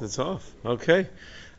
It's off. Okay.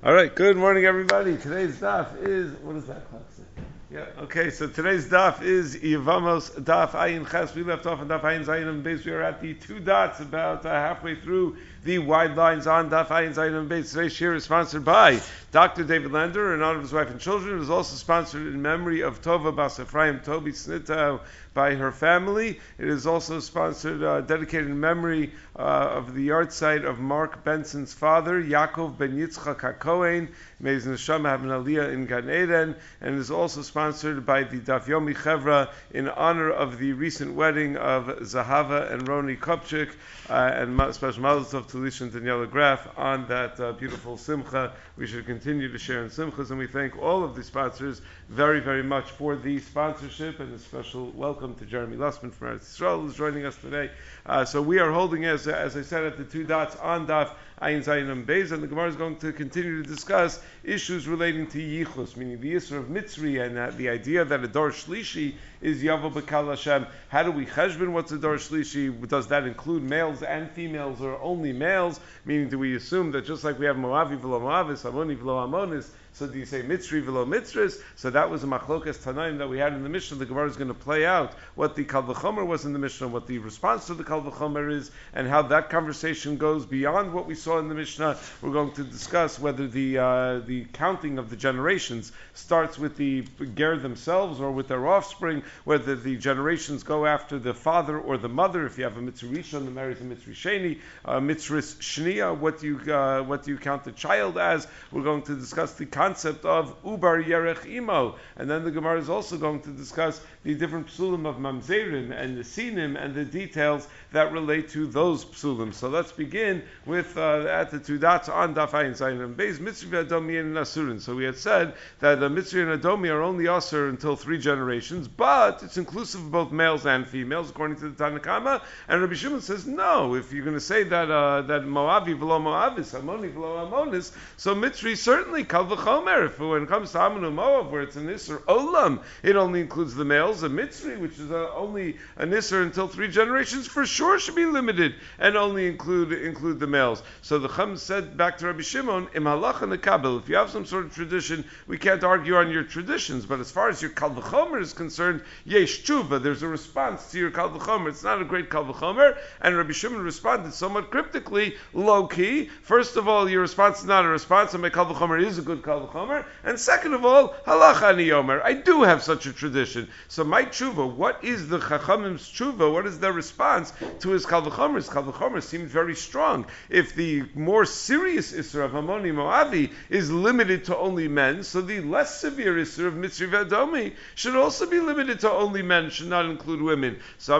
All right. Good morning, everybody. Today's daf is what does that clock say? Yeah. Okay. So today's daf is Yevamos daf Ayin Ches. We left off on daf Ayin Zayin and base. We are at the two dots, about uh, halfway through the wide lines on daf Ayin Zayin and base. Today's is sponsored by Dr. David Lander in honor of his wife and children. It is also sponsored in memory of Tova Bas Ephraim Toby Snitau by her family. It is also sponsored, uh, dedicated in memory uh, of the yahrzeit of Mark Benson's father, Yaakov Ben Yitzchak HaKohen. May his neshama have an aliyah in Gan Eden, and is also sponsored by the Daf Yomi Chevra in honor of the recent wedding of Zahava and Roni Kopchik, uh, and special Mazel Tov to Lisha and Daniela Graf on that uh, beautiful Simcha. We should continue to share in Simchas, and we thank all of the sponsors very, very much for the sponsorship and a special welcome to Jeremy Lussman from Eretz Yisrael who's joining us today. Uh, so we are holding, as, as I said, at the two dots on Daf Ayin Zayin and Beis, and the Gemara is going to continue to discuss issues relating to Yichus, meaning the Yisra of Mitzri and uh, the idea that a Dor Shlishi is Yavo Bekal Hashem. How do we cheshbon what's a Dor Shlishi? Does that include males and females or only males? Meaning, do we assume that just like we have Moavi v'lo Moavis, Amoni v'lo Amonis, so do you say mitzri v'lo mitzris? So that was a machlokas tanaim that we had in the Mishnah. The Gemara is going to play out what the kal v'chomer was in the Mishnah, what the response to the kal v'chomer is, and how that conversation goes beyond what we saw in the Mishnah. We're going to discuss whether the uh, the counting of the generations starts with the ger themselves or with their offspring, whether the generations go after the father or the mother. If you have a rishon that marries a mitzri sheni, mitzris shnia, what do you uh, what do you count the child as? We're going to discuss the concept of Ubar Yerech Imo. And then the Gemara is also going to discuss the different psulim of Mamzerim and the Sinim and the details that relate to those psulim. So let's begin with uh, at the two dots on Dafayin Zayin and Beis Mitzri Adomi and Asurin. So we had said that the Mitzri and Adomi are only Asur until three generations, but it's inclusive of both males and females, according to the Tanakama. And Rabbi Shimon says, no, if you're going to say that uh, that Moavi v'lo Moavis, Amoni v'lo Amonis, so Mitzri certainly Kal Chomer. If when it comes to Amanu Moav, where it's an Isser Olam, it only includes the males. A Mitzri, which is uh, only an Isser until three generations, for sure should be limited and only include include the males. So the Chum said back to Rabbi Shimon, Im Halach and the Kabel, if you have some sort of tradition, we can't argue on your traditions, but as far as your Kal V'chomer is concerned, Yesh Tshuva, there's a response to your Kal V'chomer. It's not a great Kal V'chomer, and Rabbi Shimon responded somewhat cryptically, low key. First of all, your response is not a response, and my Kal V'chomer is a good Kal Chomer. And second of all, halacha niyomer. I do have such a tradition. So my tshuva, what is the chachamim's tshuva? What is their response to his kal v'chomer? His kal v'chomer seemed very strong. If the more serious isra of Hamoni Moavi is limited to only men, so the less severe isra of Mitzri Vadomi should also be limited to only men, should not include women. So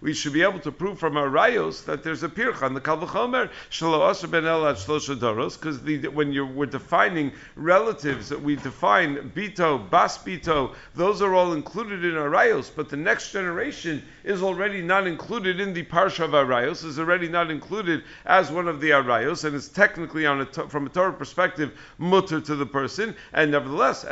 we should be able to prove from our rayos that there's a pircha the kal v'chomer shelo aser ben el because when you we're defining relatives, we define bito, bas bito, those are all included in arayos, but the next generation is already not included in the parsha of arayos, is already not included as one of the arayos, and is technically on a, from a Torah perspective mutter to the person, and nevertheless,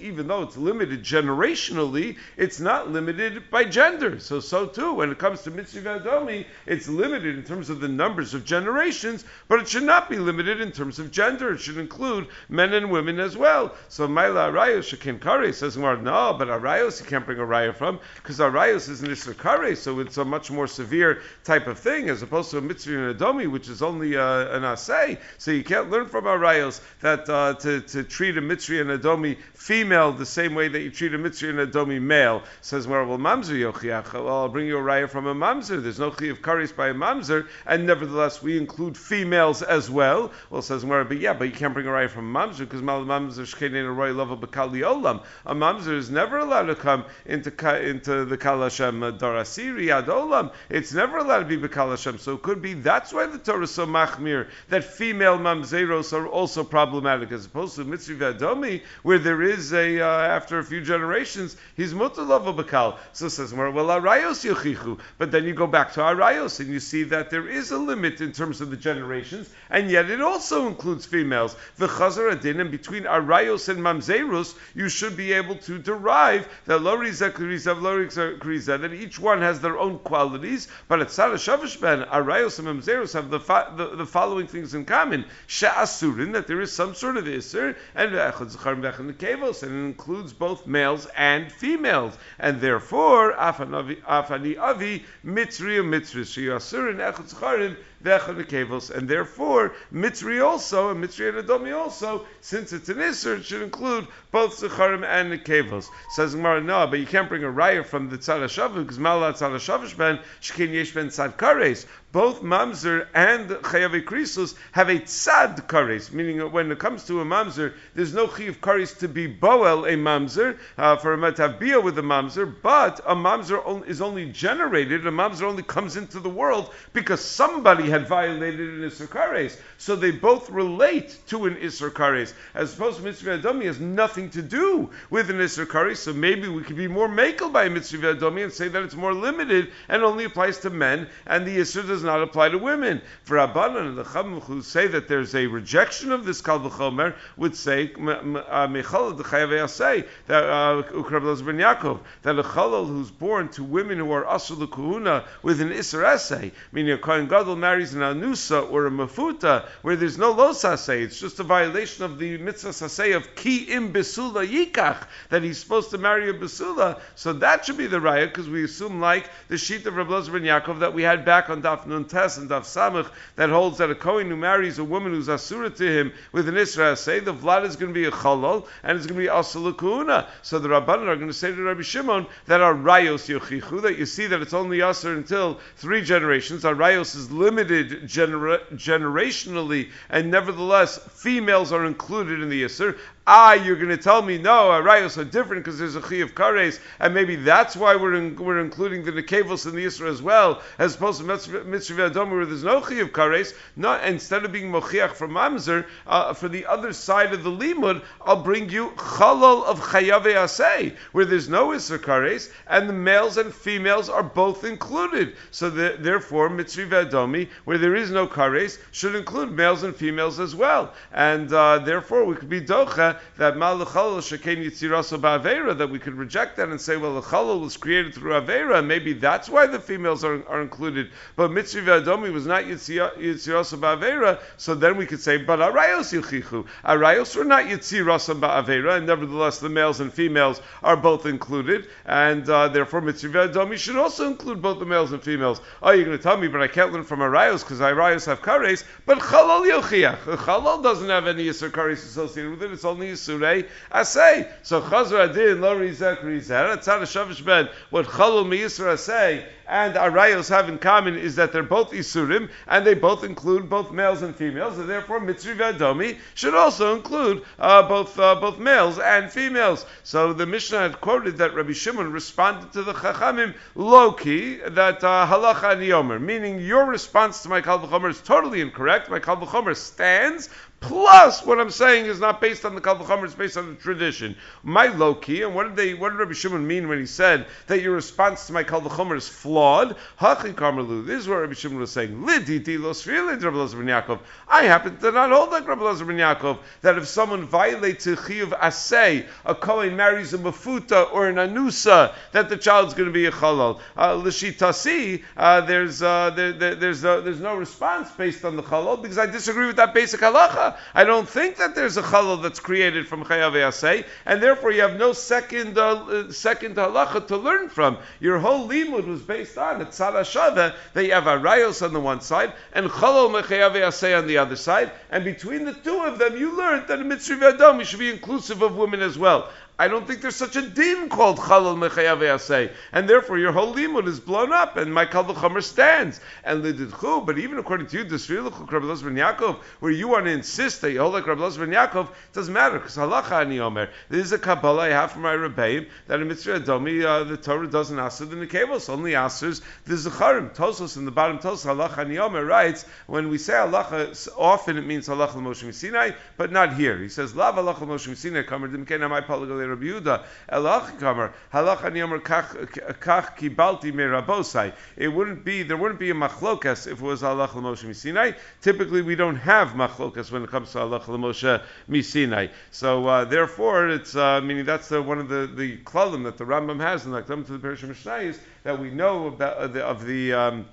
even though it's limited generationally, it's not limited by gender. So, so too, when it comes to mitzvah adomi, it's limited in terms of the numbers of generations, but it should not be limited in terms of gender. It should include men and women as well. So Maila Arayos Shekin Kare says no, but Arayos you can't bring a raya from because Arayos is an Isra Kare, so it's a much more severe type of thing as opposed to a mitzvah and a domi, which is only uh, an asay. So you can't learn from Arayos that uh, to, to treat a mitzvah and a domi female the same way that you treat a mitzvah and a domi male. Says well, well mamzer yochiach. Well, I'll bring you a raya from a mamzer. There's no chi of kares by a mamzer, and nevertheless we include females as well. Well, says Gemara, but yeah, but you can't bring a raya from a mamzer because mal mamzer shkein a roy level bekali olam. A mamzer is never allowed to come into into the kal Hashem darasiri ad olam. It's never allowed to be bekal Hashem. So it could be that's why the Torah is so machmir that female mamzeros are also problematic as opposed to mitzvah adomi where there is a uh, after a few generations he's mutar level bekal. So says well arayos yochichu, but then you go back to arayos and you see that there is a limit in terms of the generations, and yet it also includes females. The Chazar Adin, and between Arayos and Mamzerus, you should be able to derive that Loriza Kriza, Loriza Kriza, that each one has their own qualities, but at Sarah Shavish Ben, Arayos and Mamzerus have the, fa- the, the following things in common. Sha'asurin, that there is some sort of Isser, and Kevos, and it includes both males and females. And therefore, Afani Avi, Mitzri Mitzri, Sha'asurin, Echad Zacharim, and therefore Mitzri also, and Mitzri and Adomi also, since it's an Isser, it should include both Zecharim and Nekevos. Says Gemara, no, but you can't bring a raya from the Tzad HaShavu, because Malat Tzad HaShavish ben, Shkin Yesh ben Tzad Kares. Both Mamzer and Chayav Krisus have a Tzad Kares, meaning when it comes to a Mamzer, there's no Chayav Kares to be Boel a Mamzer, uh, for a Matavbia with a Mamzer, but a Mamzer is only generated, a Mamzer only comes into the world because somebody had violated an Isser Kares. So they both relate to an Isser Kares, as opposed to Mitzvah Adomi has nothing to do with an Isser Kares, so maybe we could be more makel by a Mitzvah Adomi and say that it's more limited and only applies to men, and the Isser does not apply to women. For Abanan and the Chacham who say that there's a rejection of this Kal V'chomer would say, uh, Mechal the Chayav say, that uh, Ukrab ben Yaakov, that a Chalal who's born to women who are Asul Kuhuna with an Isser essay, meaning a Kohen Gadol marries an Anusa or a Mafuta, where there's no Losasei, it's just a violation of the Mitzvah Sasei of Ki im Besula Yikach, that he's supposed to marry a Besula, so that should be the Raya, because we assume like the sheet of Rabbi ben Yaakov that we had back on Daf Nun and Daf Samach, that holds that a Kohen who marries a woman who's Asura to him with an Isra say the Vlad is going to be a Chalal, and it's going to be Asalakuna. So the Rabbanan are going to say to Rabbi Shimon that our Rayos Yochichu, that you see that it's only Asur until three generations, our Rayos is limited genera- generationally, and nevertheless, females are included in the Isser. Ah, you're going to tell me no, Arayos are different because there's a Chi of Kares, and maybe that's why we're in, we're including the Nekevos in the Isra as well, as opposed to Mitzvah Adom where there's no Chi of Kares. Not instead of being Mochiach for Mamzer, uh, for the other side of the Limud, I'll bring you Chalal of Chayave Asay, where there's no Isra Kares, and the males and females are both included. So the, therefore, Mitzvah Adomi, where there is no Kares, should include males and females as well, and uh, therefore we could be Docha that Malachalal Shekain Yitziraso Ba'avera, that we could reject that and say, well, the Chalal was created through Avera, maybe that's why the females are, are included. But Mitzvah Adomi was not Yitziraso Ba'avera, so then we could say, but Arayos Yichichu. Arayos were not Yitziraso Ba'avera, and nevertheless the males and females are both included, and uh, therefore Mitzvah Adomi should also include both the males and females. Oh, you're going to tell me, but I can't learn from Arayos because Arayos have Kares, but Chalal Yochiach. Chalal doesn't have any Yisr Kares associated with it, it's only Yisurei Asay. So Chazra Adin, Lo Rizek Rizer, Tzad Shavish Ben, what Chalal Miyisr Asay and Arayos have in common is that they're both Isurim, and they both include both males and females, and therefore Mitzri Vadomi should also include uh, both uh, both males and females. So the Mishnah had quoted that Rabbi Shimon responded to the Chachamim Loki that uh, halacha and yomer, meaning your response to my Kal V'chomer is totally incorrect. My Kal V'chomer stands, Plus, what I'm saying is not based on the Kal V'chomer, it's based on the tradition. My Loki, and what did they, what did Rabbi Shimon mean when he said that your response to my Kal V'chomer is flawed? Hachi Karmelu. This is what Rabbi Shimon was saying. Liditi los Rabbi ben Yaakov. I happen to not hold like Rabbi ben Yaakov that if someone violates a chiyuv asay, a kohen marries a mafuta or an anusa, that the child's going to be a chalal. Uh, L'shitasi, uh, there's uh, there, there, there's uh, there's no response based on the chalal because I disagree with that basic halacha. I don't think that there's a chalal that's created from chayav asay, and therefore you have no second uh, second halacha to learn from. Your whole limud was based on a tzara shava that you have arayos on the one side and chalal mechayav asay on the other side, and between the two of them you learned that a mitzvah adam should be inclusive of women as well. I don't think there's such a din called Chalal Mechayav Yaseh. And therefore your whole limud is blown up and my Kal V'chomer stands. And Lididchu, but even according to you, the Sriluchu Rabbi ben Yaakov, where you want to insist that you hold like Rabbi ben Yaakov, doesn't matter, because Halacha Ani Omer. This is a Kabbalah I have from my Rebbeim, that in Mitzvah Adomi, uh, the Torah doesn't answer the Nekevos, only answers the Zecharim. Tosos in the bottom Tosos, Halacha Ani Omer writes, when we say Halacha, often it means Halacha Moshe Sinai, but not here. He says, Lav Halacha Moshe Sinai, Kamer Dimkena, my Palagal Rabbi Yehuda, elach kamer, halach ani yomer kach kibalti me rabosai. It wouldn't be, there wouldn't be a machlokas if it was halach l'Moshe Misinai. Typically, we don't have machlokas when it comes to halach l'Moshe Misinai. So, uh, therefore, it's, uh, meaning that's the, one of the, the klalim that the Rambam has in the Akdam to the Parish of Mishnah is that we know about, uh, the, of the, um,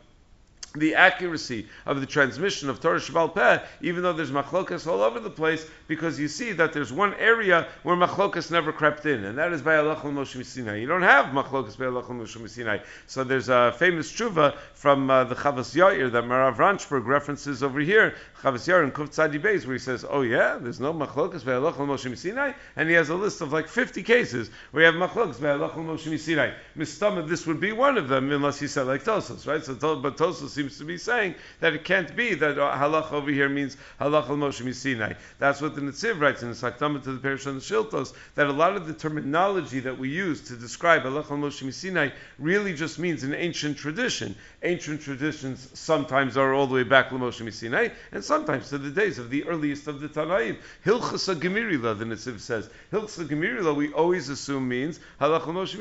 the accuracy of the transmission of Torah Shabbat Peh, even though there's machlokas all over the place, because you see that there's one area where machlokas never crept in, and that is by Allah Moshe Sinai. You don't have machlokas by Allah Moshe Sinai. So there's a famous tshuva from uh, the Chavas Yair that Marav Ranchberg references over here, Chavas Yair in Kuf Tzadi Beis, where he says, "Oh yeah, there's no machlokas by Allah Moshe Sinai," and he has a list of like 50 cases where you have machlokas by Allah Moshe Sinai. Mistama, this would be one of them, unless he said like Tosos, right? So, but Tosos seems to be saying that it can't be that halach over here means halach al Moshe. That's what the Netziv writes in the Saktama to the Parish on the Shiltos, that a lot of the terminology that we use to describe halach al Moshe really just means an ancient tradition. Ancient traditions sometimes are all the way back to Moshe Misinai, and sometimes to the days of the earliest of the Tanaim. Hilchasa Gemirila, the Netziv says. Hilchasa Gemirila, we always assume means halach al Moshe.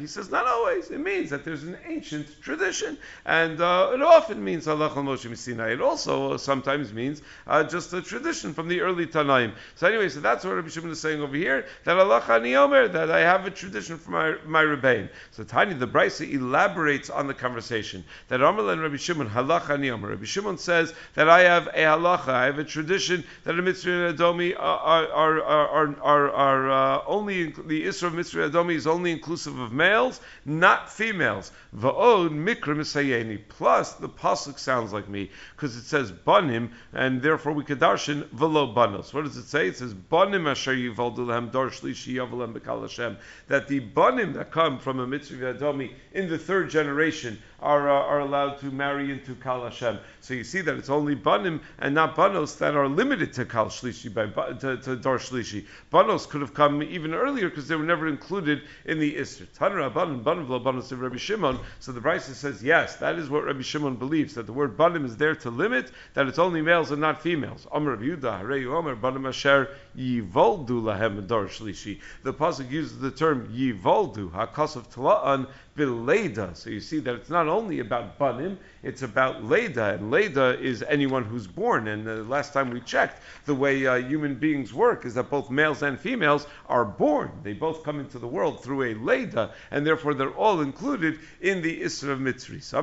He says not always. It means that there's an ancient tradition, and uh, it often means halach al Moshe Sinai. It also sometimes means uh, just a tradition from the early Tanaim. So anyway, so that's what Rabbi Shimon is saying over here. That halach ani omer that I have a tradition from my my rebbein. So Tani the Brisa elaborates on the conversation that Amar and Rabbi Shimon halach ani omer. Rabbi Shimon says that I have a halacha, I have a tradition that a mitzvah and adomi are are are are, are uh, only the isra of mitzvah adomi is only inclusive of males, not females. Va'od mikra misayeni. Plus the pasuk sounds like me because it says banim, and therefore we could darshan velo banos. What does it say? It says banim asher yivaldu dor shlishi yavalem bekal Hashem. That the banim that come from a mitzvah adomi in the third generation are, uh, are allowed to marry into Kal Hashem. So you see that it's only Banim and not Banos that are limited to Kal Shlishi, by, to, to Shlishi. Banos could have come even earlier because they were never included in the Isser. Tanra Banim, Banim Lo Banos of Rabbi Shimon. So the Brisa says, yes, that is what Rabbi Shimon believes, that the word Banim is there to limit, that it's only males and not females. Amr Rabbi Yudah, Hareyu Omer, Banim Asher, Yivoldu Lahem Dor Shlishi. The Pasuk uses the term Yivoldu, Hakos of Tala'an, So you see that it's not only about Banim, it's about Leda, and Leda is anyone who's born. And the last time we checked, the way uh, human beings work is that both males and females are born. They both come into the world through a Leda, and therefore they're all included in the Isra of Mitzri. So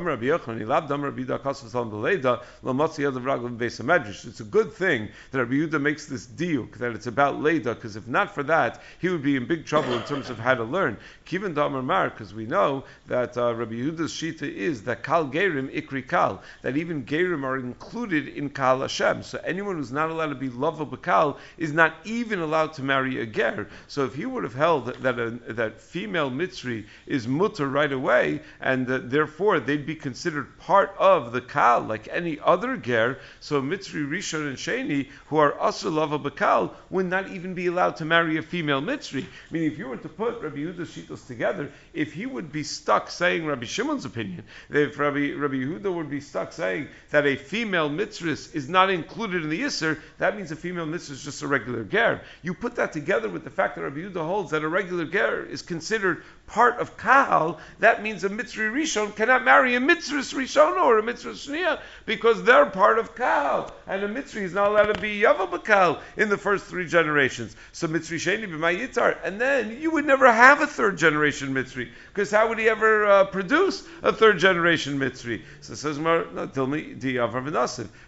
it's a good thing that Rabbi Yehuda makes this deal, that it's about Leda, because if not for that, he would be in big trouble in terms of how to learn. Kivin Damar Mar, because we know that uh, Rabbi Yehuda's Shita is that Kal Gerim Ikri Kal, that even Gerim are included in Kal Hashem. So anyone who's not allowed to be Lava Bakal is not even allowed to marry a Ger. So if he would have held that, a, that female Mitzri is mutter right away, and that therefore they'd be considered part of the Kal like any other Ger, so Mitzri Rishon and Sheni, who are also Lava Bakal, would not even be allowed to marry a female Mitzri. Meaning if you were to put Rabbi Yehuda's shitas together, if he would be stuck saying Rabbi Shimon's opinion, if Rabbi, Rabbi Yehuda would be stuck saying that a female mitzvah is not included in the Isser, that means a female mitzvah is just a regular ger. You put that together with the fact that Rabbi Yehuda holds that a regular ger is considered part of Kahal, that means a mitzvah rishon cannot marry a mitzvah rishon or a mitzvah shnia because they're part of Kahal, and a mitzvah is not allowed to be yavabakal in the first three generations. So mitzvah sheni b'mayitar, and then you would never have a third generation mitzvah because how would he ever uh, produce a third generation mitzvah? So says, no, tell me,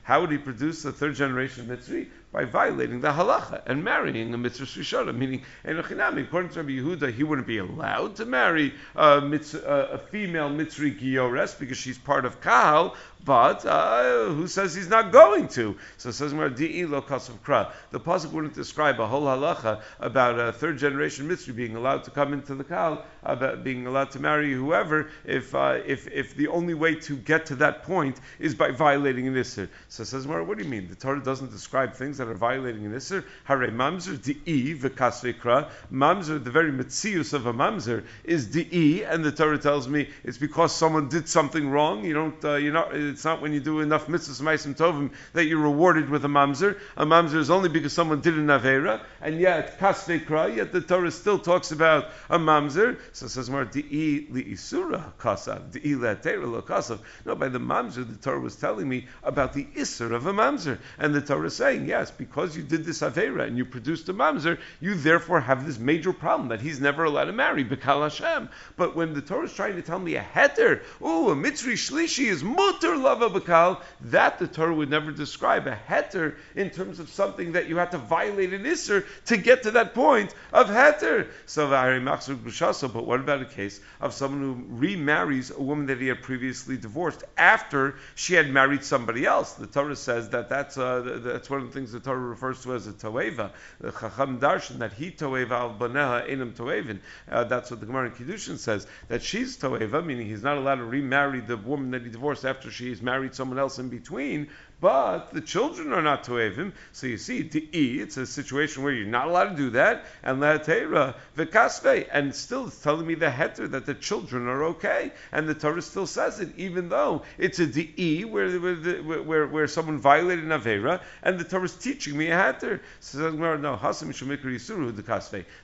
how would he produce a third generation mitzvah? By violating the halacha and marrying a mitzvah rishona, meaning enochinami. According to Rabbi Yehuda, he wouldn't be allowed to marry a, a female mitzvah giores because she's part of kahal, but uh, who says he's not going to? So it says lo kra. The pasuk wouldn't describe a whole halacha about a third generation mitzvah being allowed to come into the kal, about being allowed to marry whoever, if uh, if if the only way to get to that point is by violating an isser. So it says what do you mean? The Torah doesn't describe things that that are violating an Isser. Hare mamzer di'i v'kasvekra. Mamzer, the very mitzius of a mamzer, is di'i, and the Torah tells me it's because someone did something wrong. You don't, uh, you know, it's not when you do enough mitzvahs, ma'asim tovim, that you're rewarded with a mamzer. A mamzer is only because someone did an avera, and yet kasvekra, yet the Torah still talks about a mamzer. So says more di'i li'isura kasav, di'i le'atera lo kasav. No, by the mamzer, the Torah was telling me about the isser of a mamzer, and the Torah is saying, yes, because you did this avera and you produced a mamzer, you therefore have this major problem that he's never allowed to marry, Bekal Hashem. But when the Torah is trying to tell me a heter, oh, a mitzri shlishi is mutter lava Bekal, that the Torah would never describe a heter in terms of something that you had to violate an isser to get to that point of heter. So, but what about a case of someone who remarries a woman that he had previously divorced after she had married somebody else? The Torah says that that's, uh, that's one of the things the Torah refers to as a toeva. The Chacham Darshan, that he toeva al baneha enam toevin. Uh, that's what the Gemara in Kiddushin says, that she's toeva, meaning he's not allowed to remarry the woman that he divorced after she's married someone else in between, but the children are not toevim. So you see, to e, it's a situation where you're not allowed to do that, and lehatera v'kasve, and still it's telling me the heter that the children are okay, and the Torah still says it, even though it's a de where where, where, where someone violated an avera, and the Torah is teaching me a heter. So no, hasim yisuru the.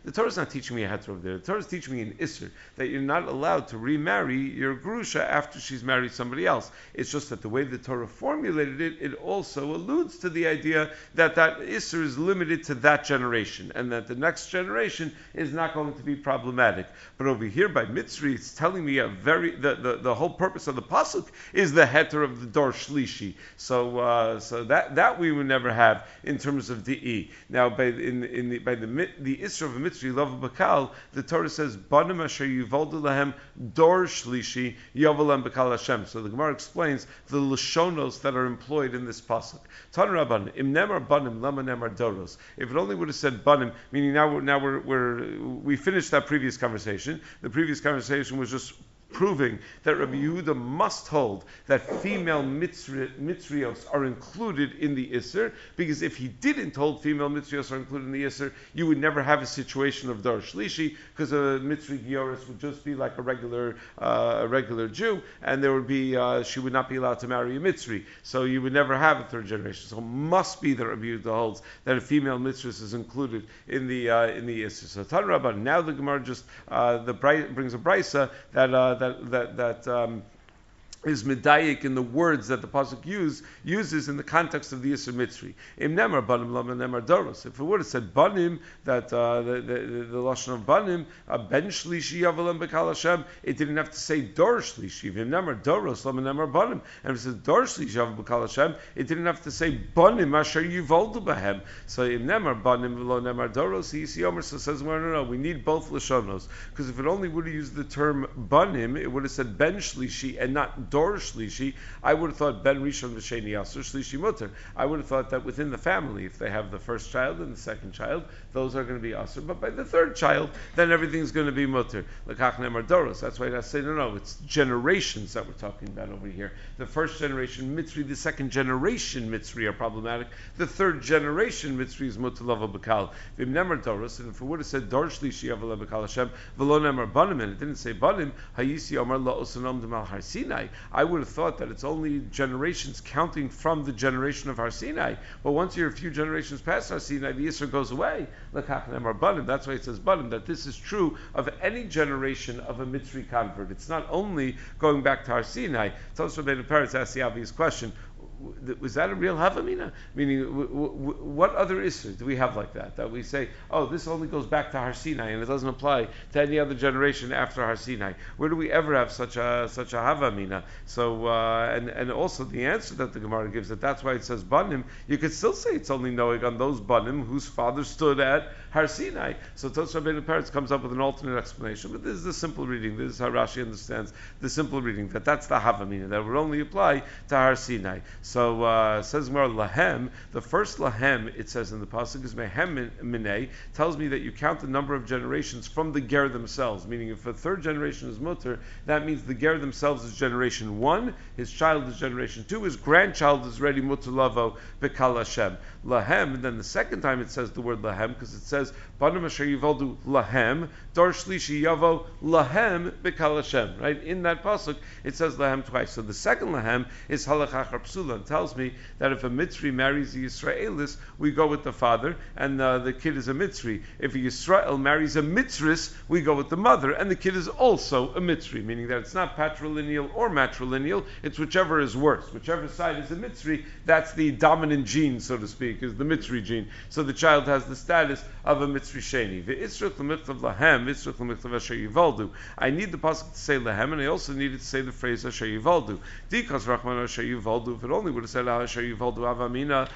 The Torah is not teaching me a heter over there. The Torah is teaching me an isser that you're not allowed to remarry your grusha after she's married somebody else. It's just that the way the Torah formulated it it also alludes to the idea that that Isser is limited to that generation, and that the next generation is not going to be problematic. But over here by Mitzri, it's telling me a very the, the, the whole purpose of the pasuk is the heter of the Dor Shlishi. So uh, so that that we would never have in terms of de. Now by in, in the, by the the Isra of Mitzri love Bakal, the Torah says Banim Asher Yuvaldu Lahem Dor Shlishi Yavalem Bakal Hashem. So the Gemara explains the lashonos that are employed in this pasuk. Tan Rabban, im nemar banim, lama nemar doros. If it only would have said banim, meaning now, now we're, we're, we finished that previous conversation. The previous conversation was just proving that Rabbi Yehuda must hold that female mitzri, mitzrios are included in the Isser, because if he didn't hold female mitzrios are included in the Isser, you would never have a situation of Dar Shlishi, because a mitzri gioris would just be like a regular uh, a regular Jew, and there would be uh, she would not be allowed to marry a mitzri, so you would never have a third generation. So must be that Rabbi Yehuda holds that a female mitzvah is included in the uh, in the Isser. So Tan Rabban, now the Gemara just uh, the brings a brisa that uh, that that that um, is medayik in the words that the pasuk use uses in the context of the Yisr Mitzri. Im nemar banim nemar doros. If it would have said banim, that uh, the, the, the, the lashon of banim, a ben shlishi yavalem bekal Hashem, it didn't have to say dor shlishi. Im nemar doros lama nemar banim. And if it says dor shlishi yavalem bekal Hashem, it didn't have to say banim asher yuvoldu bahem. So im nemar banim lo nemar doros. He Yomer so says no, no, no. We need both lashonos because if it only would have used the term banim, it would have said ben shlishi and not Dor Shlishi, I would have thought Ben Rishon V'Sheni Yasser Shlishi Mutter. I would have thought that within the family, if they have the first child and the second child, those are going to be Asr. But by the third child, then everything's going to be Mutter. L'kach Doros. That's why I say, no, no, it's generations that we're talking about over here. The first generation Mitzri, the second generation Mitzri are problematic. The third generation Mitzri is Mutter Lava Bakal. Vim Nemar Doros, and if it would have said Dor Shlishi Avala Bakal Hashem, V'lo Nemar Banim, and it didn't say Banim, Hayisi Omar La'osanom Demal Har Sinai. I would have thought that it's only generations counting from the generation of Har Sinai. But once you're a few generations past Har Sinai, the Yisra goes away. That's why it says Banim, that this is true of any generation of a Mitzri convert. It's not only going back to Har Sinai. Tos Rabbeinu Peretz asked the obvious question, was that a real havamina? Meaning, w- w- what other isser do we have like that? That we say, oh, this only goes back to Har Sinai and it doesn't apply to any other generation after Har Sinai. Where do we ever have such a such a havamina? So, uh, and and also the answer that the Gemara gives that that's why it says banim. You could still say it's only knowing on those banim whose father stood at Har Sinai. So Tos Rabbeinu Peretz comes up with an alternate explanation, but this is the simple reading. This is how Rashi understands the simple reading that that's the havamina that would only apply to Har Sinai. So uh, says more lahem. The first lahem it says in the pasuk is mehem minay tells me that you count the number of generations from the ger themselves. Meaning, if a third generation is mutter, that means the ger themselves is generation one, his child is generation two, his grandchild is ready mutter lavo bekal Hashem lahem. And then the second time it says the word lahem because it says banim asher yivaldu lahem dar shlishi yavo lahem bekal Hashem. Right in that pasuk it says lahem twice. So the second lahem is halachach psula tells me that if a Mitzri marries a Yisraelis, we go with the father and uh, the kid is a Mitzri. If a Yisrael marries a Mitzris, we go with the mother and the kid is also a Mitzri, meaning that it's not patrilineal or matrilineal, it's whichever is worse. Whichever side is a Mitzri, that's the dominant gene, so to speak, is the Mitzri gene. So the child has the status of a Mitzri Sheni. I need the pasuk to say lahem, and I also needed to say the phrase Asher Yivaldu. Dikas Rachman Asher Yivaldu. If it only would have said Yivaldu Avamina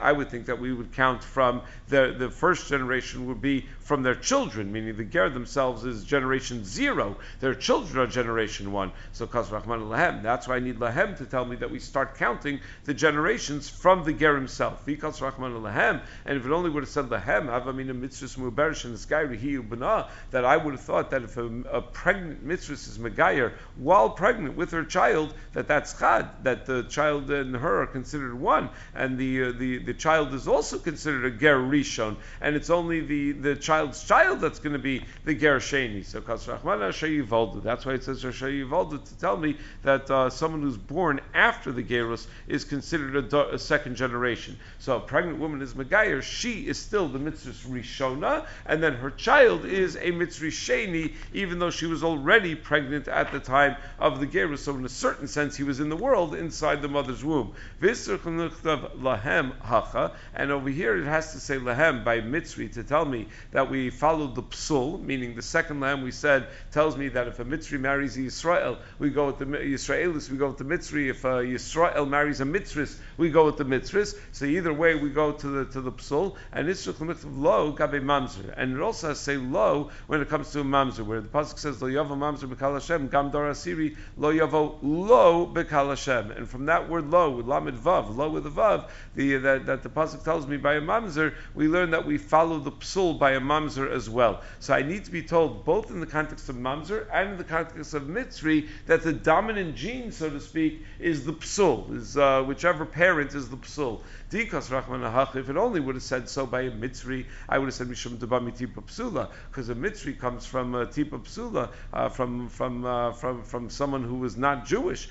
I would think that we would count from the the first generation would be from their children, meaning the ger themselves is generation zero. Their children are generation one. So Kas Rachman Lahem. That's why I need Lahem to tell me that we start counting the generations from the ger himself. Vikas Rachman Lahem. And if it only would have said Lahem, Avamina Mitzvah Muberish and the sky B'na, that I would have thought that if a, a pregnant mitzvah is Megayer while pregnant with her child, that that's Chad, that the child and her are considered one, and the uh, the, the child is also considered a Ger Rishon, and it's only the, the child's child that's going to be the Ger Sheni. So That's why it says Yivaldu to tell me that uh, someone who's born after the Gerus is considered a, a, second generation. So a pregnant woman is Megayer, she is still the mitzvah Rishona, and then her child is a mitzvah Sheni, even though she was already pregnant at the time of the Gerus. So in a certain sense, he was in the world inside the mother's womb. lahem hacha, and over here it has to say lahem by mitzri to tell me that we follow the psul, meaning the second lamb we said tells me that if a mitzri marries a Yisrael, we go with the Yisraelis, we go with the mitzri. If a Yisrael marries a mitzris, we go with the mitzris. So either way, we go to the to the psul, and israch lo gabe mamzer, and it also has to say lo when it comes to a mamzer, where the pasuk says lo yavo mamzer bekal Hashem gam dor asiri lo yavo lo bekal Hashem, and from that word lo with lamed vav, lo with a vav, the, that, that the pasuk tells me by a mamzer, we learn that we follow the psul by a mamzer as well. So I need to be told both in the context of mamzer and in the context of mitzri that the dominant gene, so to speak, is the psul, is uh, whichever parent is the psul. Dikas Rachman If it only would have said so by a mitzri, I would have said Mishum Debami Tipa Psula, because a mitzri comes from uh, Tipa Psula, uh, from from uh, from from someone who was not Jewish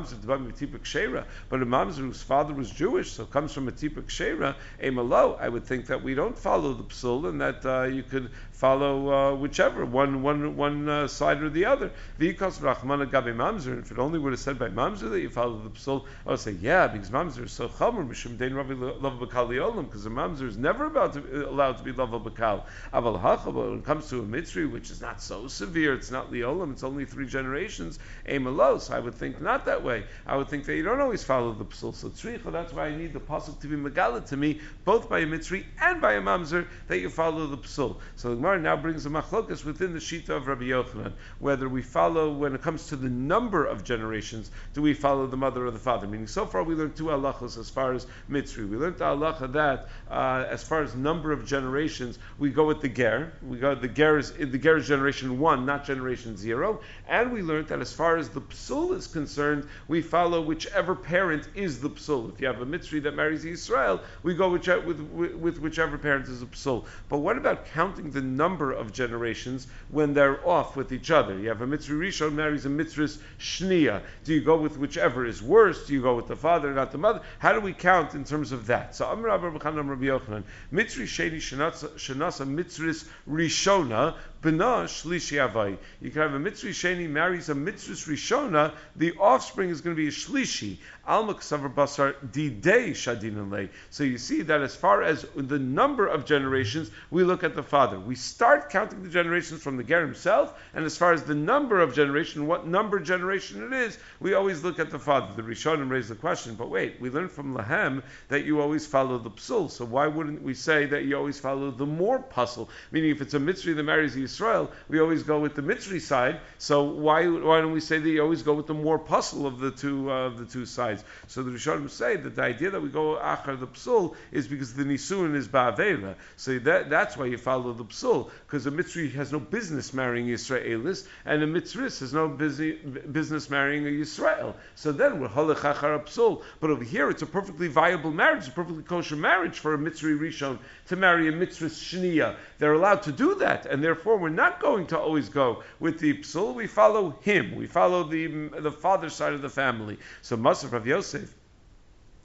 originally. But a mamzer whose father was Jewish, so comes from a Tipa Kshera, a malo. I would think that we don't follow the psul, and that uh, you could follow uh, whichever one one one uh, side or the other. Vikas Rachman Gabe Mamzer. If it only would have said by Mamzer that you follow the psul, I would say yeah, because Mamzer is so chamer mishum ravi lava bakal liolam because a mamzer is never about to, allowed to be lava bakal. Aval hachaba when it comes to a mitzri which is not so severe, it's not liolam, it's only three generations. Emalos, I would think not that way. I would think that you don't always follow the psul. So tzricha, that's why I need the pasuk to be megala to me both by a mitzri and by a mamzer that you follow the psul. So the Gemara now brings a machlokas within the shita of Rabbi Yochanan whether we follow when it comes to the number of generations, do we follow the mother or the father? Meaning, so far we learned two halachas as far as mitzri. We learned the halacha that uh, as far as number of generations, we go with the ger. We go the ger is the ger is generation one, not generation zero. And we learned that as far as the psul is concerned, we follow whichever parent is the psul. If you have a mitzri that marries Israel, we go with, with, with whichever parent is a psul. But what about counting the number of generations when they're off with each other? You have a mitzri rishon marries a mitzris shnia. Do you go with whichever is worse? Do you go with the father, not the mother? How do we count in terms of that? So Amr Rabbi Yochanan, Mitzri Sheni Shenasa Mitzris Rishona B'na Shlishi Avai. You can have a Mitzri Sheni marries a Mitzris Rishona, the offspring is going to be a Shlishi. Alma Ksavar Basar Didei Shadin So you see that as far as the number of generations, we look at the father. We start counting the generations from the Ger himself, and as far as the number of generation, what number generation it is, we always look at the father. The Rishonim raise the question, but wait, we learned from Lahem that you always follow the psul. So why wouldn't we say that you always follow the more puzzle? Meaning, if it's a mitzvah that marries a Yisrael, we always go with the Mitzri side. So why why don't we say that you always go with the more puzzle of the two uh, of the two sides? So the Rishonim say that the idea that we go achar the psul is because the nisuin is ba'avera. So that that's why you follow the psul because the Mitzri has no business marrying Yisraelis, and the Mitzris has no busy, business marrying a Yisrael. So then we're halach achar psul. But over here, it's a perfectly viable marriage, a perfectly kosher marriage for a Mitzri Rishon to marry a Mitzris Shnia. They're allowed to do that, and therefore we're not going to always go with the psul. We follow him. We follow the the father side of the family. So Masr Rav Yosef.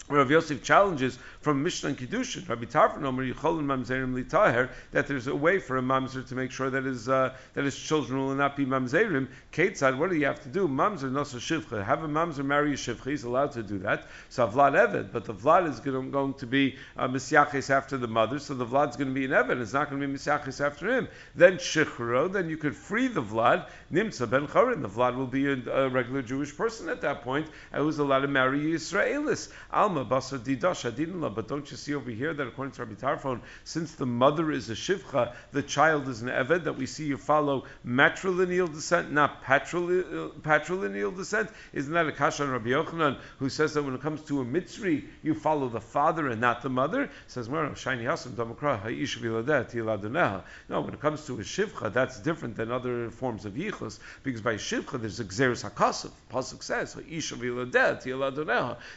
Rav Yosef challenges from Mishnah and Kiddushin, Rabbi Tarfon Omer Mamzerim Litaher, that there's a way for a mamzer to make sure that his uh, that his children will not be mamzerim. Ketzad, what do you have to do? Mamzer nosa shivcha. Have a mamzer marry a shivcha. He's allowed to do that. So Vlad Eved, but the Vlad is going to, be uh, after the mother, so the Vlad's going to be an Eved. It's not going to be misyaches after him. Then shichro, then you could free the Vlad. Nimtza ben Chorin, the Vlad will be a, a, regular Jewish person at that point, and who's allowed to marry Yisraelis. But don't you see over here that according to Rabbi Tarfon, since the mother is a shivcha, the child is an eved, that we see you follow matrilineal descent, not patrilineal descent? Isn't that a kasha on Rabbi Yochanan, who says that when it comes to a mitzri, you follow the father and not the mother? Says, hasam damakra No, when it comes to a shivcha, that's different than other forms of yichus, because by shivcha there's a xeris hakasav. Pasuk says,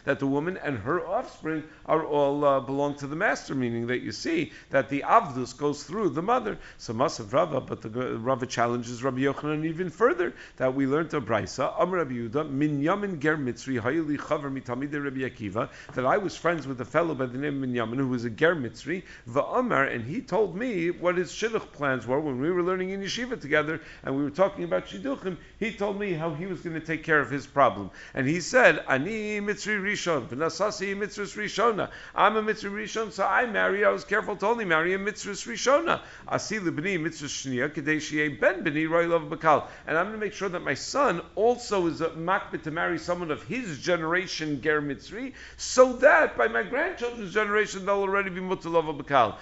that the woman and her offspring are all uh, belong to the master, meaning that you see that the avdus goes through the mother. So Masav Rava, but the Rava challenges Rabbi Yochanan even further that we learned a brisa. Am Rabbi Yehuda min yamin ger mitzri hayili chaver mitamid Rabbi Akiva that I was friends with a fellow by the name of Yamin who was a ger mitzri va'amar and he told me what his shidduch plans were when we were learning in yeshiva together and we were talking about shidduchim. He told me how he was going to take care of his problem and he said ani mitzri rishon v'nasasi mitzvah rishona. I'm a mitzvah rishon, so I marry. I was careful to only marry a mitzvah rishona. Asi libni mitzvah shnia kadei ben bini b'ni roilav bakal. And I'm going to make sure that my son also is a makbet to marry someone of his generation ger mitzri, so that by my grandchildren's generation they'll already be mutalav bakal.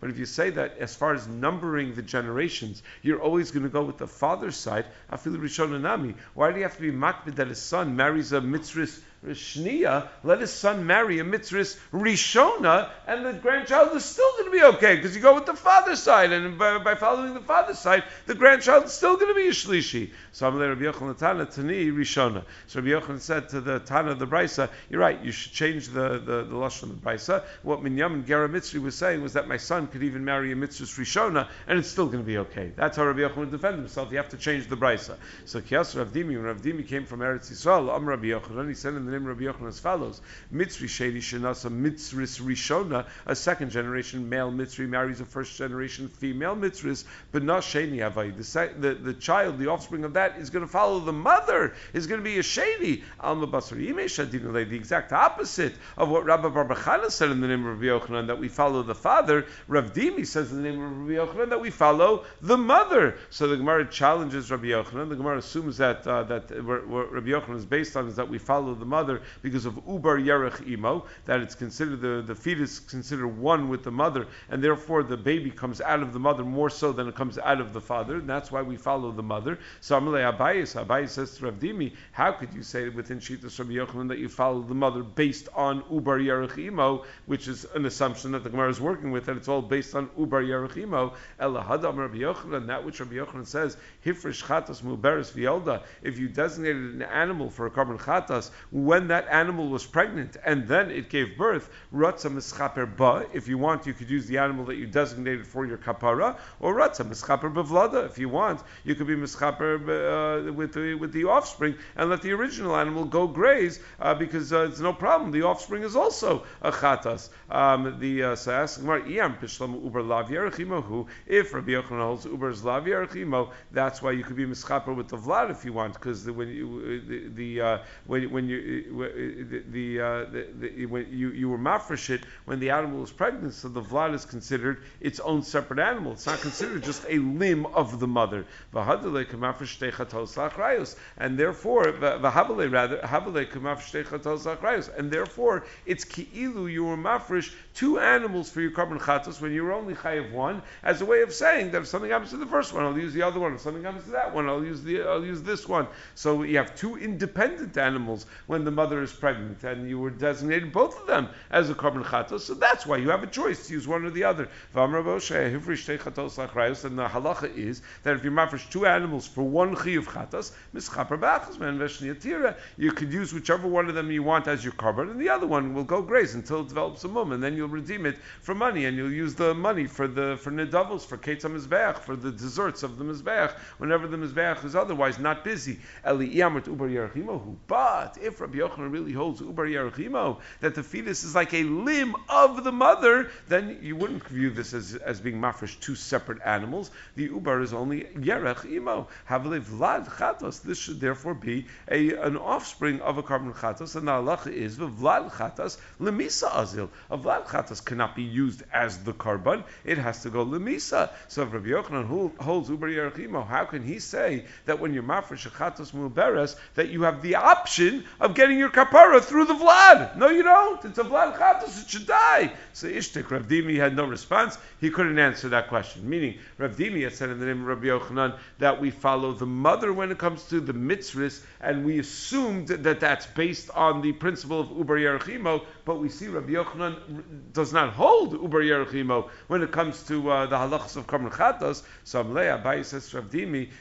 But if you say that as far as numbering the generations, you're always going to go with the father's side. Afilu rishona nami. Why do you have to be makbet that his son marries a mitzvah mitzvahs Shnia, let his son marry a mitzvah Rishona, and the grandchild is still going to be okay because you go with the father's side, and by, by, following the father's side, the grandchild is still going to be a Shlishi. So Amalei Rabbi Yochanan Tana Tani Rishona. So Rabbi Yochanan said to the Tana of the Brisa, "You're right. You should change the the, the lashon of the Brisa. What Minyam and Gera Mitzri was saying was that my son could even marry a mitzvah Rishona, and it's still going to be okay. That's how Rabbi Yochanan defended himself. You have to change the Brisa. So Kiyas Rav Dimi, when Rav Dimi came from Eretz Yisrael, Am Rabbi Yochanan, he said in the name of Rabbi Yochanan as follows: Mitzri Sheni Shenasa Mitzris Rishona, a second generation male Mitzri marries a first generation female Mitzris, but not Sheni Avai. The, the, the child, the offspring of that, is going to follow the mother, is going to be a Sheni. Alma Basar the exact opposite of what Rabbi Barbachana said in the name of Rabbi Yochanan, that we follow the father. Rav Dimi says in the name of Rabbi Yochanan that we follow the mother. So the Gemara challenges Rabbi Yochanan. The Gemara assumes that uh, that what Rabbi Yochanan is based on is that we follow the mother because of Ubar Yerech Imo, that it's considered the, the fetus considered one with the mother, and therefore the baby comes out of the mother more so than it comes out of the father, and that's why we follow the mother. So Amalei Abayis, Abayis says to Rav Dimi, how could you say within Shitas Rabbi Yochanan that you follow the mother based on Ubar Yerech Imo, which is an assumption that the Gemara is working with, that it's all based on Ubar Yerech Imo, Elahadam Rabbi Yochanan, that which Rabbi Yochanan says, Hifresh Chatas Muberes Violda, if you designated an animal for a korban chatas, when that animal was pregnant and then it gave birth, Ratza Mischaper Ba, if you want, you could use the animal that you designated for your kapara, or Ratza Mischaper Bevlada, if you want, you could be Mischaper uh, with, the, with the offspring and let the original animal go graze uh, because uh, it's no problem. The offspring is also a chatas. Um, the uh, so Gemara, Uber Lav If Rabbi Yochanan holds Uber's Lav Yerachimo, that's why you could be mischaper with the vlad if you want, because when you the, the uh, when when you the, the, uh, the, the when you you were mafresh it when the animal is pregnant, so the vlad is considered its own separate animal. It's not considered just a limb of the mother. And therefore, and therefore, it's ki'ilu you were mafresh two animals for your korban chatos when you're only chayiv one, as a way of saying that if something happens to the first one, I'll use the other one. If something happens to that one, I'll use the I'll use this one. So you have two independent animals when the mother is pregnant, and you were designated both of them as a korban chatos. So that's why you have a choice to use one or the other. And the halacha is that if you mafresh two animals for one chiyuv chatos, you could use whichever one of them you want as your korban, and the other one will go graze until it develops a mum, and then you'll redeem it for money, and you'll use the money for the for nidavos, for ketzah mizbeach, for the desserts of the mizbeach, whenever the mizbeach is otherwise not busy. But if Rabbi Yochanan really holds ubar yerachimo, that the fetus is like a limb of the mother, then you wouldn't view this as, as being mafresh two separate animals. The ubar is only yerach imo. Havle vlad chatos. This should therefore be a, an offspring of a korban chatos, and the halacha is the vlad chatos lemisa azil. A vlad chatos cannot be used as the korban; it has to go lemisa. So if Rabbi Yochanan holds ubar yerachimo, how can he say that when you're mafresh chatos mulberes that you have the option of getting your kapara through the vlad? No, you don't. It's a vlad chatos; it should die. So Ishtik Rav Dimi had no response. He couldn't answer that question. Meaning Rav Dimi had said in the name of Rabbi Yochanan that we follow the mother when it comes to the mitzvahs, and we assumed that that's based on the principle of uber yerachimo. But we see Rabbi Yochanan does not hold Uber yerachimo when it comes to uh, the halachas of Korban Chatos. So Amlei Abai says to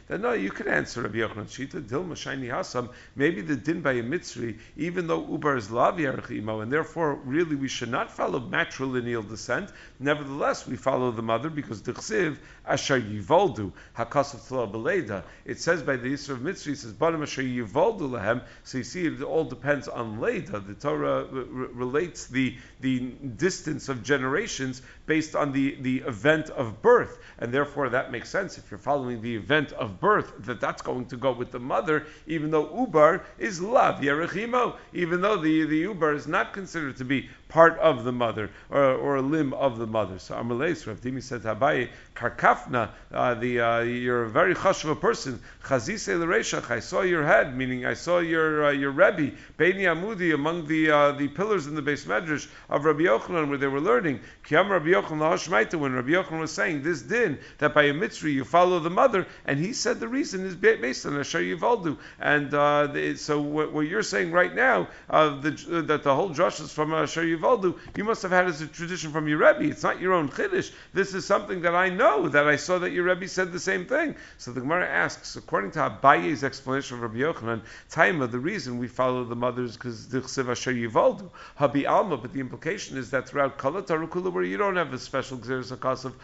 that no, you can answer Rabbi Yochanan Shita Dilma Shiny Hasam. Maybe the din by a mitzvah, even though Uber is lav yerachimo, and therefore really we should not follow matrilineal descent. Nevertheless, we follow the mother because Dichsiv Asher Yivoldu Hakasav Beleda. It says by the Yisra of Mitzvah, it says Banim Asher Yivoldu Lahem. So you see, it all depends on Leda. The Torah relates the the distance of generations based on the the event of birth, and therefore that makes sense if you're following the event of birth that that's going to go with the mother, even though Ubar is Lav Yerechimo, even though the the Ubar is not considered to be part of the mother or, or a limb of the mother. So Amalei, Rav Dimi said to Karkafna, uh, the, uh, you're a very chashuv person. Chazise l'reishach, I saw your head, meaning I saw your uh, your Rebbe, Beini Amudi, among the uh, the pillars in the beis medrash of Rabbi Yochanan where they were learning. Rabbi Yochanan when Rabbi Yochanan was saying this din, that by a mitzvah you follow the mother, and he said the reason is based on Asher Yivaldu. And uh, so what, what, you're saying right now, uh, the, that the whole drush is from Asher Yivaldu, you must have had as a tradition from your Rebbe. It's not your own chiddush. This is something that I know that I saw that your Rebbe said the same thing. So the Gemara asks, according to Abaye's explanation of Rabbi Yochanan, Taima, the reason we follow the mothers because the chsiv asher yivaldu habi alma, but the implication is that throughout kala tarukula where you don't have a special akas of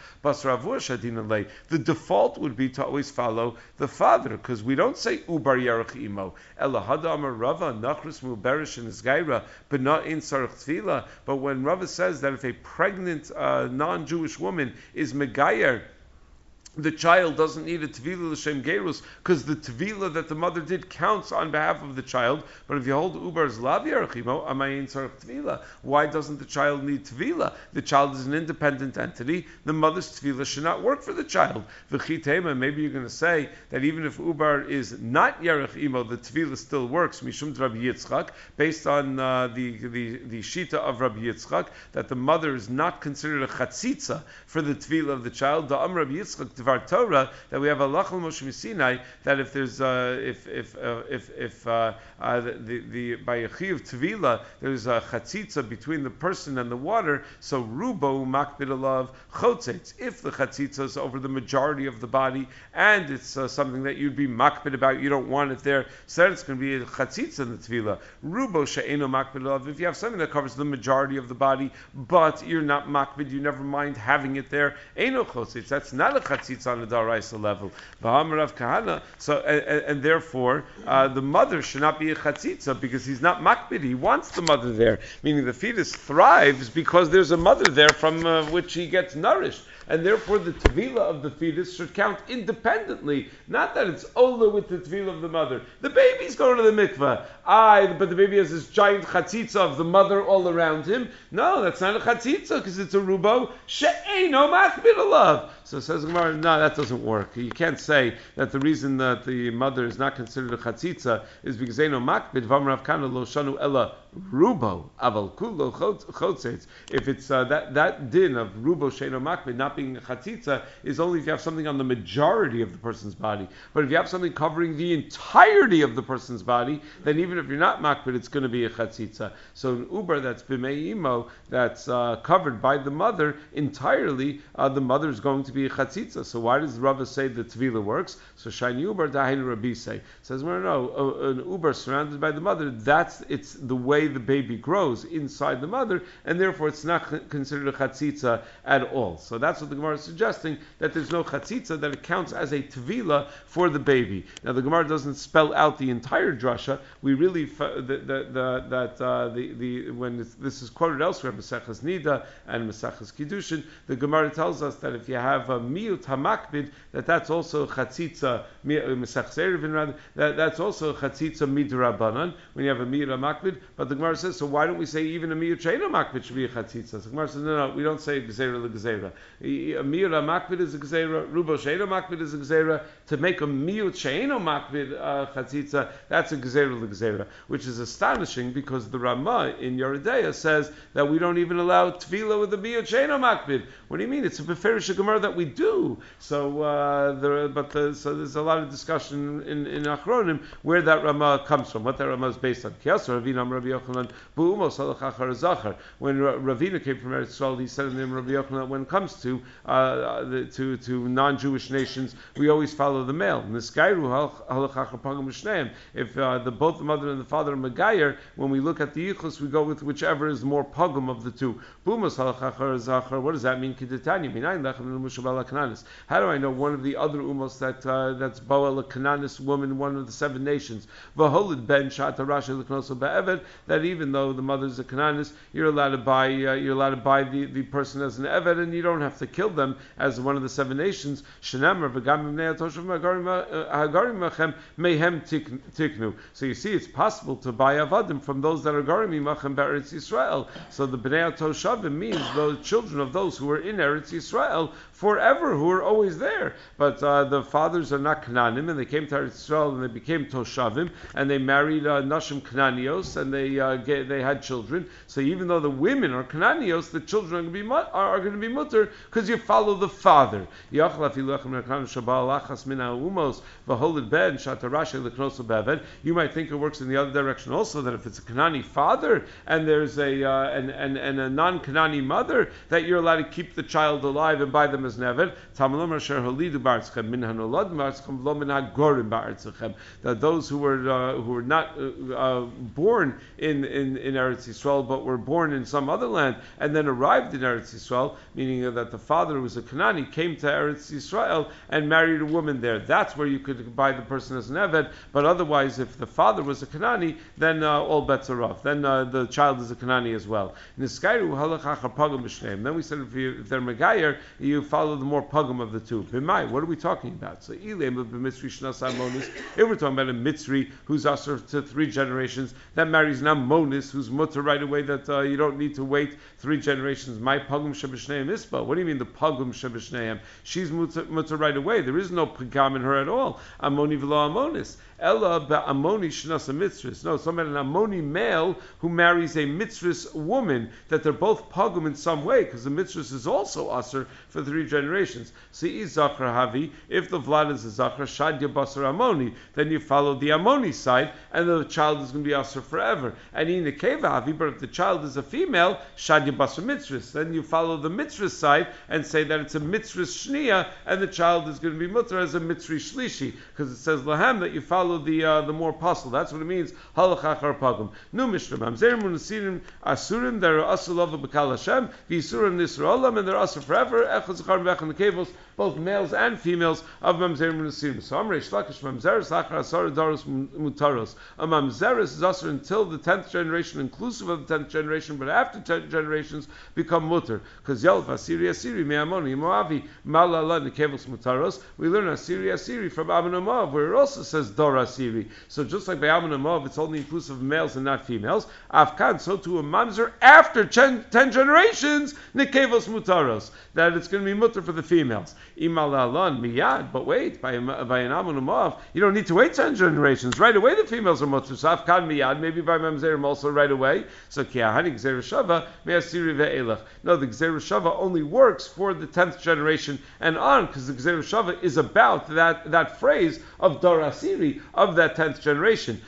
lay, the default would be to always follow the father because we don't say ubar yarach imo. Elahada amar rava nachris muberish in his gaira but not in sarach but when Rava says that if a pregnant uh, non-Jewish woman is megayer the child doesn't need a tvila l'shem gerus because the tvila that the mother did counts on behalf of the child. But if you hold uber's lav yerachimo, amayin sarach tvila. Why doesn't the child need tvila? The child is an independent entity. The mother's tvila should not work for the child. V'chitema, maybe you're going to say that even if uber is not yerachimo, the tvila still works. Mishum Rabbi Yitzchak, based on uh, the, the the shita of Rabbi Yitzchak, that the mother is not considered a chatzitza for the tvila of the child. The Am Rabbi Yitzchak Dvar Torah that we have a lachal Moshe Sinai that if there's uh, if if uh, if if uh, uh the, the by a tvila there's a chatzitza between the person and the water, so rubo makbid alav chotzetz. If the chatzitza is over the majority of the body and it's uh, something that you'd be makbid about, you don't want it there, so it's going to be a chatzitza in the tvila. Rubo she'eno makbid alav. If you have something that covers the majority of the body, but you're not makbid, you never mind having it there, eno chotzetz. That's not a chatzitza it's on the daraisa level. Rav Kahana. So and, and therefore uh, the mother should not be a chatzitza because he's not makbid. He wants the mother there, meaning the fetus thrives because there's a mother there from uh, which he gets nourished and therefore the tevila of the fetus should count independently. Not that it's ola with the tevila of the mother. The baby's going to the mikveh. I, but the baby has this giant chatzitza of the mother all around him. No, that's not a chatzitza because it's a rubo she'eno machbid alav. So says Gemara, no, that doesn't work. You can't say that the reason that the mother is not considered a chatzitza is because eno makbid v'amrav kana lo shanu ella rubo aval kulo. If it's uh, that that din of rubo sheno makbid not being a chatzitza is only if you have something on the majority of the person's body. But if you have something covering the entirety of the person's body, then even if you're not makbid, it's going to be a chatzitza. So an uber that's b'meimo that's uh, covered by the mother entirely, uh, the mother is going to be a chatzitza. So why does Rava say the tvila works? So shiny uber dahin Rabbi say says well, no, an uber surrounded by the mother. That's it's the way the baby grows inside the mother, and therefore it's not considered a chatzitza at all. So that's what the Gemara is suggesting that there's no chatzitza that it counts as a tvila for the baby. Now the Gemara doesn't spell out the entire drasha. We really the, the, the, that uh, the, the when this is quoted elsewhere, Maseches Nida and Maseches Kiddushin, the Gemara tells us that if you have a miut hamakbid, that that's also chatzitza Erevin rather that that's also chatzitza midrabanan when you have a miut hamakbid. But the Gemara says, so why don't we say even a miut sheina makbid should be a chatzitza? So the Gemara says, no, no, we don't say gzeira legzeira. A miut hamakbid is a gzeira, rubo sheina makbid is a gzeira. To make a miut sheina makbid uh, chatzitza, that's a gzeira legzeira, which is astonishing because the Rama in Yoreh Deah says that we don't even allow tevila with the miut sheina makbid. What do you mean? It's a beferish gemara that we do. So, uh, there, but the, so there's a lot of discussion in, in Achronim where that Rama comes from, what that Rama is based on. When Ravina came from Eretz Yisrael, he said in the name Rabbi Yochanan, when it comes to uh, the, to to non-Jewish nations, we always follow the male. If uh, the both the mother and the father are Megayer, when we look at the Yichus, we go with whichever is more pogum of the two. What does that mean? How do I know one of the other umos that uh, that's Boel a Cananis woman, one of the seven nations? ben that even though the mother is a Cananis, you're allowed to buy uh, you're allowed to buy the, the person as an Eved, and you don't have to kill them as one of the seven nations. So you see, it's possible to buy avadim from those that are garim imachem be'eretz Yisrael. So the bnei toshavim means the children of those who were in Eretz Yisrael forever, who are always there. But uh, the fathers are not Kananim, and they came to Eretz Yisrael and they became Toshavim, and they married uh, Nashim Kananios, and they uh, get, they had children. So even though the women are Kananios, the children are going to be are, are going to be mutter because you follow the father. You might think it works in the other direction also that if it's a Kanani father and there's a uh, and, and, and a non-Kanani mother, that you're allowed to keep the child alive and buy them never. That those who were uh, who were not uh, uh, born in, in, in Eretz Yisrael but were born in some other land and then arrived in Eretz Yisrael, meaning that the father who was a Kanani came to Eretz Yisrael and married a woman there. That's where you could buy the person as an Eved. But otherwise, if the father was a Kanani, then uh, all bets are off. Then uh, the child is a Kanani as well. Then we said if, you, if they're Megayer, you follow the more pugum of the two. B'mai, what are we talking about? So Ilem of B'mitzri Shnas Amonis, if we're talking about a Mitzri who's usher to three generations, that marries an Amonis who's mutter right away that uh, you don't need to wait three generations. My pugum Shabashneim Ispa. What do you mean the pugum Shabashneim? She's mutter, mutter right away. There is no pugam in her at all. Amoni v'lo Amonis. Ella ba'amoni shnasa mitzvahs. No, somebody an amoni male who marries a mitzvahs woman that they're both pugum in some way because the mitzvahs is also usher for three generations. See, zachar havi. If the vlad is a zachar shadya basar amoni, then you follow the amoni side, and the child is going to be usher forever. And in the keva havi, but if the child is a female, shadya basar mitzvahs, then you follow the mitzvah side and say that it's a mitzvah shnia, and the child is going to be mutter as a mitzvah shlishi because it says lahem that you follow follow the uh, the more apostle. That's what it means. Halachachar pagum. Nu mishra mamzer munasirim asurim. There are asulava b'kal Hashem. V'isurim nisraolam, and they're asur forever. Echad zachar v'echad the both males and females of mamzer munasirim. So amrei shlakish mamzer zachar asar daros mutaros. A mamzer is asur until the tenth generation, inclusive of the tenth generation, but after ten generations become mutter. Because yelv asiri asiri me'amoni moavi malala nekevos mutaros. We learn asiri asiri from Moav, where it also says dora So just like by Amon Ammon and it's only inclusive of males and not females. Afkan, so to a mamzer after ten, ten generations, Nikevos Mutaros, that it's going to be mutter for the females. Imalalon miyad, but wait, by, by an Ammon and you don't need to wait ten generations. Right away the females are mutter. So Afkan miyad, maybe by Mamzerim also right away. So Kiahani Gzer Shava, Me'asiri ve'elach. No, the Gzer only works for the tenth generation and on, because the Gzer is about that, that phrase of Dorasiri, of that tenth generation.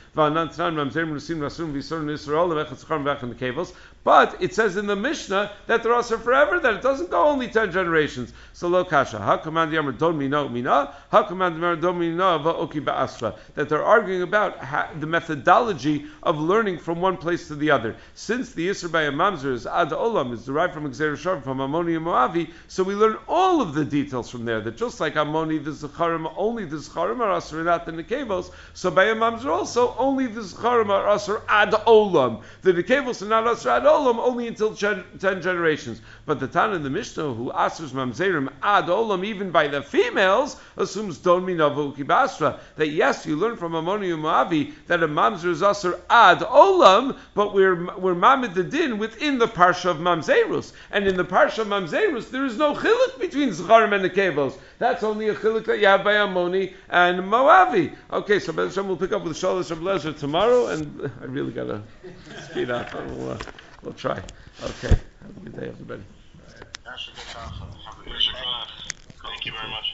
But it says in the Mishnah that they're also forever, that it doesn't go only ten generations. So lo kasha. Ha command yamar don mina mina. Ha command yamar don mina va'oki ba'asra. That they're arguing about the methodology of learning from one place to the other. Since the Yisr by is ad olam is derived from Xer Shav from Ammoni and Moavi, so we learn all of the details from there. That just like Ammoni, the Zecharim, only the Zecharim are asr not the Nekevos. So by mamzer also only the Zecharim are asr ad olam. The Nekevos are not asr ad olam only until ten generations. But the Tan in the Mishnah who asrs mamzerim ad olam even by the females assumes don minavo kibasra that yes you learn from Ammoni and Moavi that a mamzer is asr ad olam, but we're we're mamid the din within the parsha of mamzerus, and in the parsha of mamzerus there is no chiluk between Zecharim and the Nekevos. That's only a chiluk that you have by Ammoni and Moavi. Okay, so will pick up with Shalosh Lezer tomorrow, and I really gotta speed up. We'll, try. Okay, have a good day, everybody. Thank you very much.